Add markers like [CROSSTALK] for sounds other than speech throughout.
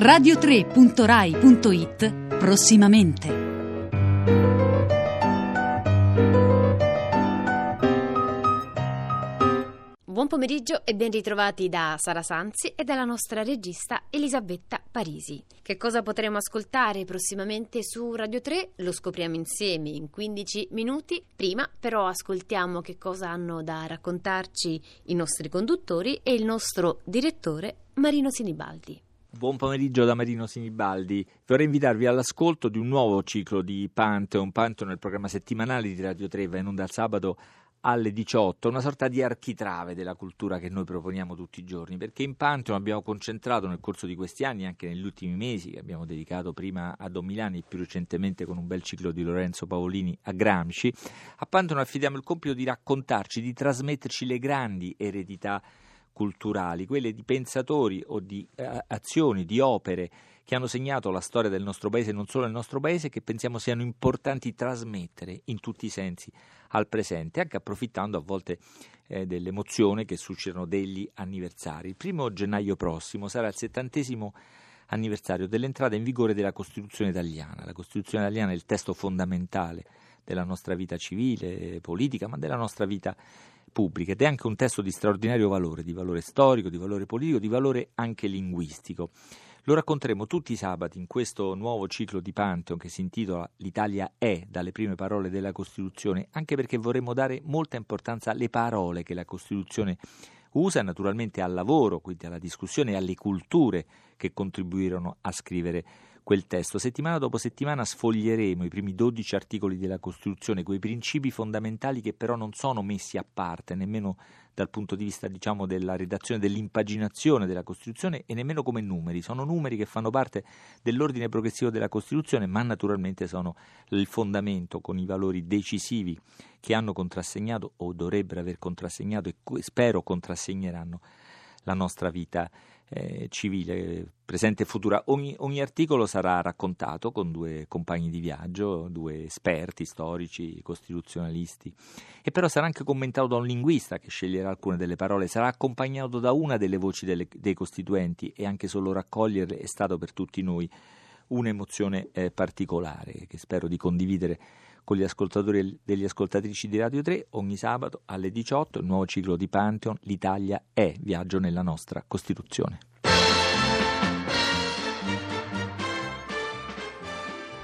radio3.rai.it prossimamente. Buon pomeriggio e ben ritrovati da Sara Sanzi e dalla nostra regista Elisabetta Parisi. Che cosa potremo ascoltare prossimamente su Radio 3? Lo scopriamo insieme in 15 minuti. Prima però ascoltiamo che cosa hanno da raccontarci i nostri conduttori e il nostro direttore Marino Sinibaldi. Buon pomeriggio da Marino Sinibaldi. Vorrei invitarvi all'ascolto di un nuovo ciclo di Pantheon. Pantheon è il programma settimanale di Radio 3, va in onda al sabato alle 18, una sorta di architrave della cultura che noi proponiamo tutti i giorni, perché in Pantheon abbiamo concentrato nel corso di questi anni, anche negli ultimi mesi, che abbiamo dedicato prima a Don Milani e più recentemente con un bel ciclo di Lorenzo Paolini a Gramsci, a Pantheon affidiamo il compito di raccontarci, di trasmetterci le grandi eredità culturali, quelle di pensatori o di eh, azioni, di opere che hanno segnato la storia del nostro paese e non solo del nostro paese, che pensiamo siano importanti trasmettere in tutti i sensi al presente, anche approfittando a volte eh, dell'emozione che suscitano degli anniversari. Il primo gennaio prossimo sarà il settantesimo anniversario dell'entrata in vigore della Costituzione italiana. La Costituzione italiana è il testo fondamentale della nostra vita civile, politica, ma della nostra vita pubblica ed è anche un testo di straordinario valore, di valore storico, di valore politico, di valore anche linguistico. Lo racconteremo tutti i sabati in questo nuovo ciclo di Pantheon che si intitola L'Italia è dalle prime parole della Costituzione, anche perché vorremmo dare molta importanza alle parole che la Costituzione usa, naturalmente al lavoro, quindi alla discussione e alle culture che contribuirono a scrivere quel testo. Settimana dopo settimana sfoglieremo i primi 12 articoli della Costituzione, quei principi fondamentali che però non sono messi a parte nemmeno dal punto di vista diciamo, della redazione, dell'impaginazione della Costituzione e nemmeno come numeri. Sono numeri che fanno parte dell'ordine progressivo della Costituzione, ma naturalmente sono il fondamento con i valori decisivi che hanno contrassegnato o dovrebbero aver contrassegnato e spero contrassegneranno la nostra vita eh, civile, presente e futura. Ogni, ogni, articolo sarà raccontato con due compagni di viaggio, due esperti storici, costituzionalisti, e però sarà anche commentato da un linguista che sceglierà alcune delle parole, sarà accompagnato da una delle voci delle, dei costituenti e anche solo raccoglierle è stato per tutti noi un'emozione eh, particolare che spero di condividere con gli ascoltatori e degli ascoltatrici di Radio 3 ogni sabato alle 18 il nuovo ciclo di Pantheon L'Italia è viaggio nella nostra Costituzione.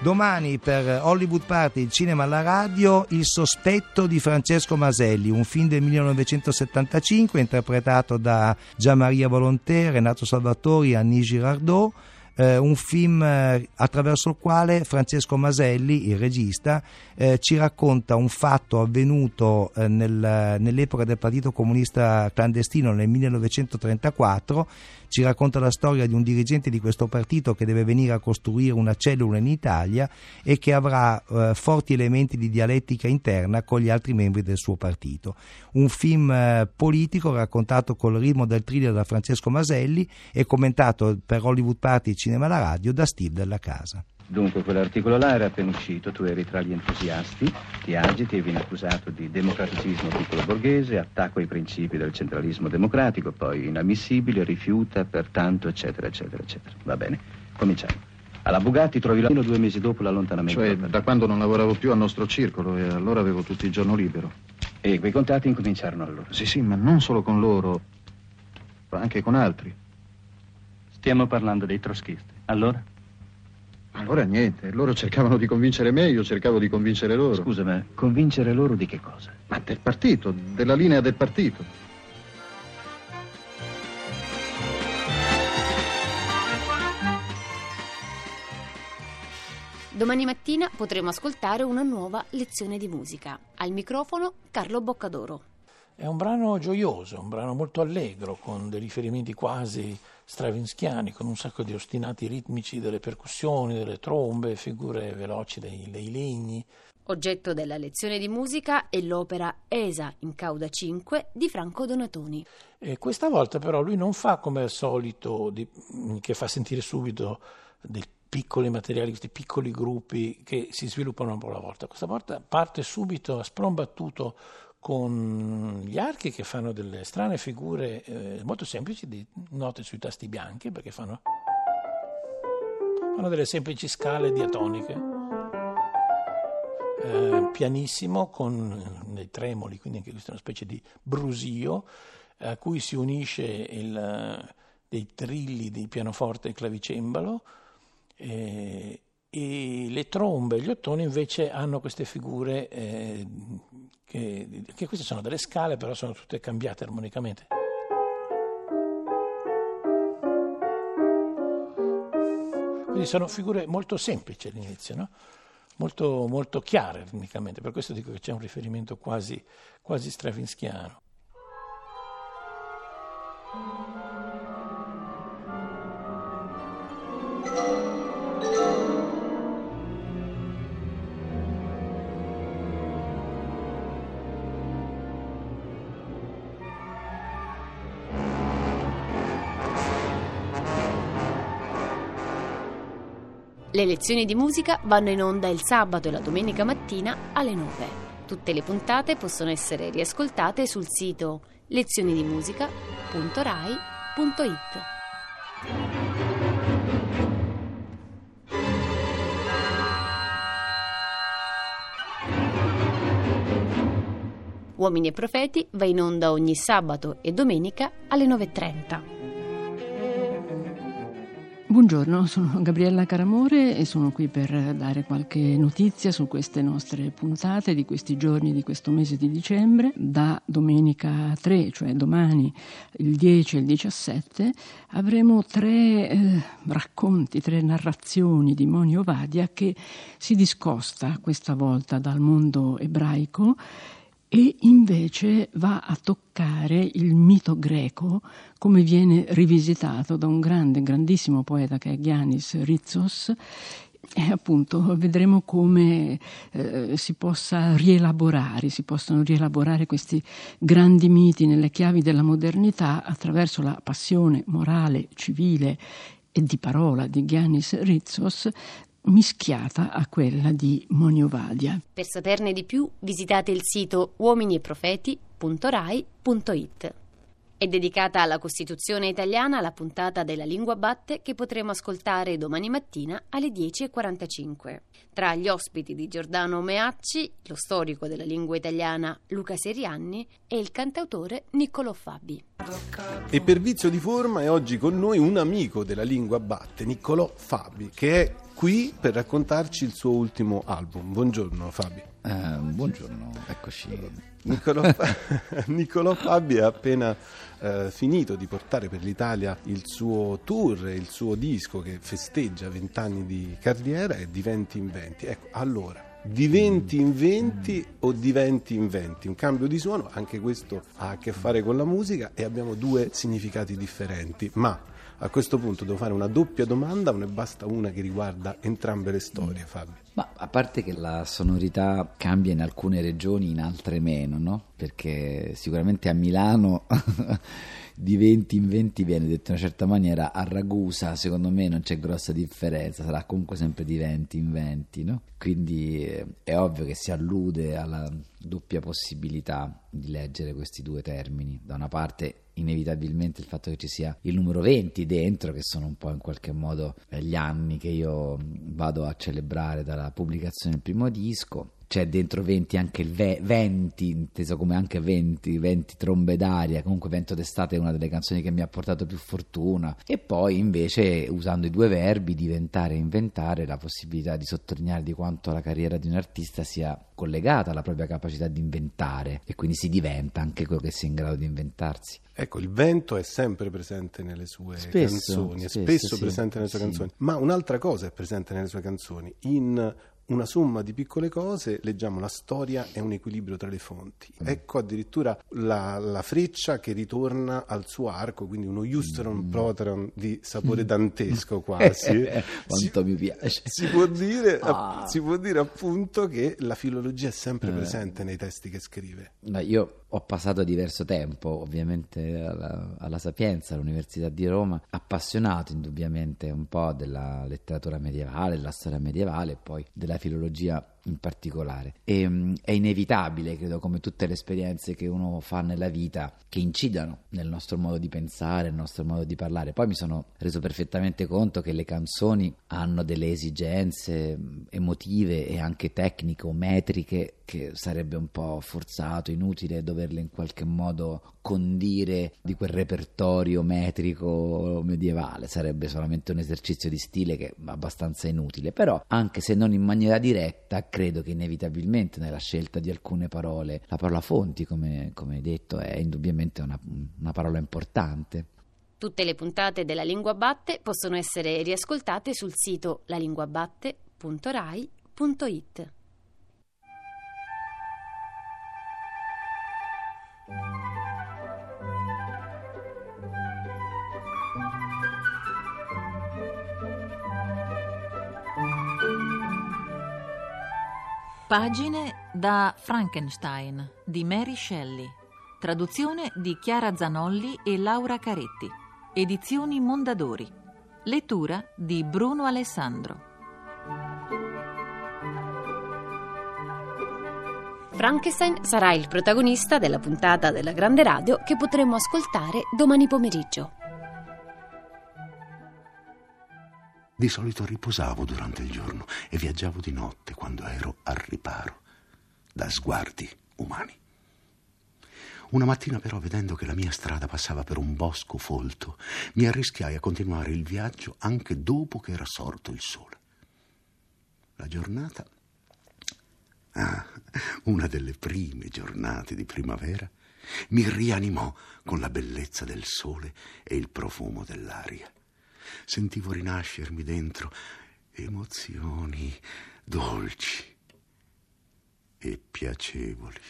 Domani per Hollywood Party, il cinema alla radio, Il sospetto di Francesco Maselli, un film del 1975 interpretato da Gian Maria Volontè, Renato Salvatori e Annie Girardot eh, un film eh, attraverso il quale Francesco Maselli, il regista, eh, ci racconta un fatto avvenuto eh, nel, nell'epoca del Partito Comunista clandestino nel 1934 ci racconta la storia di un dirigente di questo partito che deve venire a costruire una cellula in Italia e che avrà eh, forti elementi di dialettica interna con gli altri membri del suo partito. Un film eh, politico raccontato col ritmo del thriller da Francesco Maselli e commentato per Hollywood Party Cinema alla Radio da Steve Della Casa. Dunque, quell'articolo là era appena uscito, tu eri tra gli entusiasti, ti agiti e vieni accusato di democraticismo piccolo borghese, attacco ai principi del centralismo democratico, poi inammissibile, rifiuta, pertanto, eccetera, eccetera, eccetera. Va bene, cominciamo. Alla Bugatti trovi la due mesi dopo l'allontanamento. Cioè, da quando non lavoravo più al nostro circolo e allora avevo tutto il giorno libero. E quei contatti incominciarono allora? Sì, sì, ma non solo con loro, ma anche con altri. Stiamo parlando dei troschisti. Allora? Allora niente, loro cercavano di convincere me, io cercavo di convincere loro. Scusa, ma convincere loro di che cosa? Ma del partito, della linea del partito. Domani mattina potremo ascoltare una nuova lezione di musica. Al microfono Carlo Boccadoro. È un brano gioioso, un brano molto allegro, con dei riferimenti quasi stravinschiani, con un sacco di ostinati ritmici delle percussioni, delle trombe, figure veloci dei, dei legni. Oggetto della lezione di musica è l'opera Esa in cauda 5 di Franco Donatoni. E questa volta però lui non fa come al solito, di, che fa sentire subito dei piccoli materiali, questi piccoli gruppi che si sviluppano un po' alla volta. Questa volta parte subito a sprombattuto con gli archi che fanno delle strane figure eh, molto semplici di note sui tasti bianchi perché fanno Sono delle semplici scale diatoniche, eh, pianissimo con dei tremoli, quindi anche questa è una specie di brusio a cui si unisce il, dei trilli di pianoforte e clavicembalo. Eh, e le trombe e gli ottoni invece hanno queste figure eh, che, che queste sono delle scale, però sono tutte cambiate armonicamente. Quindi sono figure molto semplici all'inizio, no? molto, molto, chiare ritmicamente, per questo dico che c'è un riferimento quasi, quasi stravinschiano. Le lezioni di musica vanno in onda il sabato e la domenica mattina alle 9. Tutte le puntate possono essere riascoltate sul sito lezionidimusica.rai.it. Uomini e Profeti va in onda ogni sabato e domenica alle 9.30. Buongiorno, sono Gabriella Caramore e sono qui per dare qualche notizia su queste nostre puntate di questi giorni di questo mese di dicembre. Da domenica 3, cioè domani, il 10 e il 17, avremo tre eh, racconti, tre narrazioni di Moni Ovadia che si discosta questa volta dal mondo ebraico e invece va a toccare il mito greco come viene rivisitato da un grande, grandissimo poeta che è Giannis Rizos. E appunto vedremo come eh, si possa rielaborare, si possono rielaborare questi grandi miti nelle chiavi della modernità attraverso la passione morale, civile e di parola di Giannis Rizos mischiata a quella di Moniovadia. Per saperne di più visitate il sito uominiprofeti.rai.it. È dedicata alla Costituzione italiana la puntata della Lingua Batte che potremo ascoltare domani mattina alle 10.45. Tra gli ospiti di Giordano Meacci, lo storico della lingua italiana Luca Serianni e il cantautore Niccolò Fabi. E per vizio di forma è oggi con noi un amico della lingua Batte, Niccolò Fabi, che è qui per raccontarci il suo ultimo album. Buongiorno Fabi. Eh, buongiorno, eccoci. Niccolò, [LAUGHS] Niccolò Fabi ha appena eh, finito di portare per l'Italia il suo tour, il suo disco che festeggia vent'anni di carriera e di 20 in 20. Ecco, allora, di 20 in 20 o di 20 in 20? Un cambio di suono, anche questo ha a che fare con la musica e abbiamo due significati differenti, ma a questo punto devo fare una doppia domanda ne basta una che riguarda entrambe le storie, Fabio? Ma a parte che la sonorità cambia in alcune regioni, in altre meno, no? Perché sicuramente a Milano [LAUGHS] di 20 in 20 viene detto in una certa maniera, a Ragusa secondo me non c'è grossa differenza, sarà comunque sempre di 20 in 20, no? Quindi eh, è ovvio che si allude alla doppia possibilità di leggere questi due termini. Da una parte inevitabilmente il fatto che ci sia il numero 20 dentro, che sono un po' in qualche modo gli anni che io vado a celebrare dalla pubblicazione del primo disco, c'è dentro 20 anche il ve- 20, inteso come anche 20, 20 trombe d'aria, comunque Vento d'estate è una delle canzoni che mi ha portato più fortuna e poi invece usando i due verbi diventare e inventare la possibilità di sottolineare di quanto la carriera di un artista sia collegata alla propria capacità di inventare e quindi si diventa anche quello che si è in grado di inventarsi. Ecco, il vento è sempre presente nelle sue spesso, canzoni, è spesso, spesso sì, presente nelle sue sì. canzoni, ma un'altra cosa è presente nelle sue canzoni. In una somma di piccole cose, leggiamo la storia e un equilibrio tra le fonti. Mm. Ecco addirittura la, la, freccia che ritorna al suo arco, quindi uno Eusteron mm. Proteron di sapore mm. dantesco [LAUGHS] quasi. Quanto si, mi piace. Si può, dire, ah. si può, dire, appunto che la filologia è sempre eh. presente nei testi che scrive. No, io ho passato diverso tempo, ovviamente, alla, alla, Sapienza, all'Università di Roma, appassionato indubbiamente un po' della letteratura medievale, della storia medievale e poi della filologia in particolare. E, mm, è inevitabile, credo, come tutte le esperienze che uno fa nella vita, che incidano nel nostro modo di pensare, nel nostro modo di parlare. Poi mi sono reso perfettamente conto che le canzoni hanno delle esigenze mm, emotive e anche tecniche o metriche che sarebbe un po' forzato, inutile doverle in qualche modo condire di quel repertorio metrico medievale, sarebbe solamente un esercizio di stile che è abbastanza inutile, però anche se non in maniera diretta, credo che inevitabilmente nella scelta di alcune parole, la parola fonti, come, come detto, è indubbiamente una, una parola importante. Tutte le puntate della Lingua Batte possono essere riascoltate sul sito lalinguabatte.rai.it. Pagine da Frankenstein di Mary Shelley. Traduzione di Chiara Zanolli e Laura Caretti. Edizioni Mondadori. Lettura di Bruno Alessandro. Frankenstein sarà il protagonista della puntata della Grande Radio che potremo ascoltare domani pomeriggio. Di solito riposavo durante il giorno e viaggiavo di notte quando ero al riparo da sguardi umani. Una mattina però, vedendo che la mia strada passava per un bosco folto, mi arrischiai a continuare il viaggio anche dopo che era sorto il sole. La giornata, ah, una delle prime giornate di primavera, mi rianimò con la bellezza del sole e il profumo dell'aria sentivo rinascermi dentro emozioni dolci e piacevoli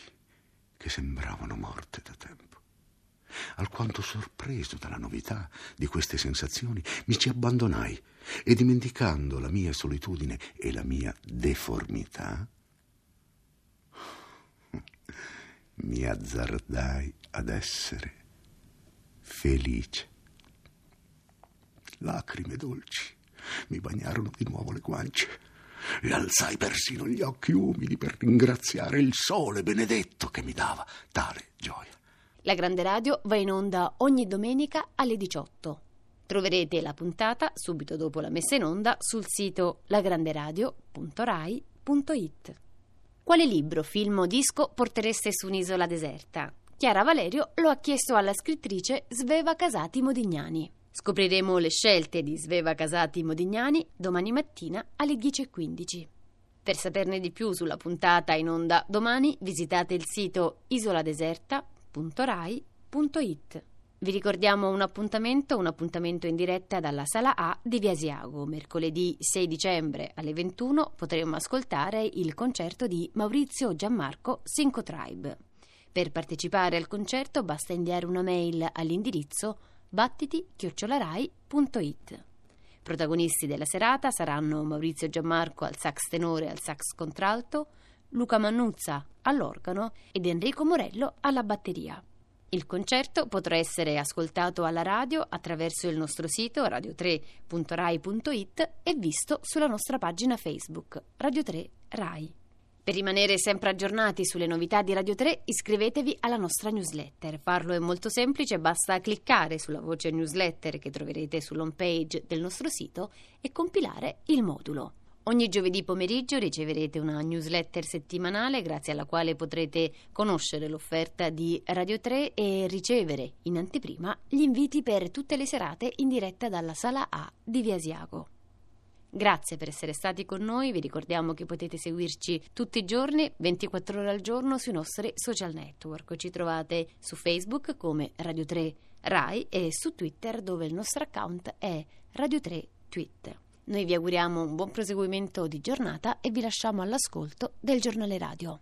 che sembravano morte da tempo. Alquanto sorpreso dalla novità di queste sensazioni, mi ci abbandonai e dimenticando la mia solitudine e la mia deformità, mi azzardai ad essere felice. Lacrime dolci mi bagnarono di nuovo le guance e alzai persino gli occhi umidi per ringraziare il sole benedetto che mi dava tale gioia. La Grande Radio va in onda ogni domenica alle 18. Troverete la puntata subito dopo la messa in onda sul sito lagranderadio.rai.it. Quale libro, film o disco portereste su un'isola deserta? Chiara Valerio lo ha chiesto alla scrittrice Sveva Casati Modignani. Scopriremo le scelte di Sveva Casati Modignani domani mattina alle 10.15. Per saperne di più sulla puntata in onda domani visitate il sito isoladeserta.rai.it. Vi ricordiamo un appuntamento, un appuntamento in diretta dalla sala A di Viasiago. Mercoledì 6 dicembre alle 21 potremo ascoltare il concerto di Maurizio Gianmarco Cinco Tribe. Per partecipare al concerto basta inviare una mail all'indirizzo battiti-rai.it. Protagonisti della serata saranno Maurizio Gianmarco al sax tenore e al sax contralto, Luca Mannuzza all'organo ed Enrico Morello alla batteria. Il concerto potrà essere ascoltato alla radio attraverso il nostro sito radio3.rai.it e visto sulla nostra pagina Facebook Radio 3 Rai. Per rimanere sempre aggiornati sulle novità di Radio 3, iscrivetevi alla nostra newsletter. Farlo è molto semplice, basta cliccare sulla voce newsletter che troverete sull'home page del nostro sito e compilare il modulo. Ogni giovedì pomeriggio riceverete una newsletter settimanale grazie alla quale potrete conoscere l'offerta di Radio 3 e ricevere in anteprima gli inviti per tutte le serate in diretta dalla sala A di Viasiago. Grazie per essere stati con noi, vi ricordiamo che potete seguirci tutti i giorni, 24 ore al giorno, sui nostri social network. Ci trovate su Facebook come Radio 3 Rai e su Twitter dove il nostro account è Radio 3 Tweet. Noi vi auguriamo un buon proseguimento di giornata e vi lasciamo all'ascolto del giornale radio.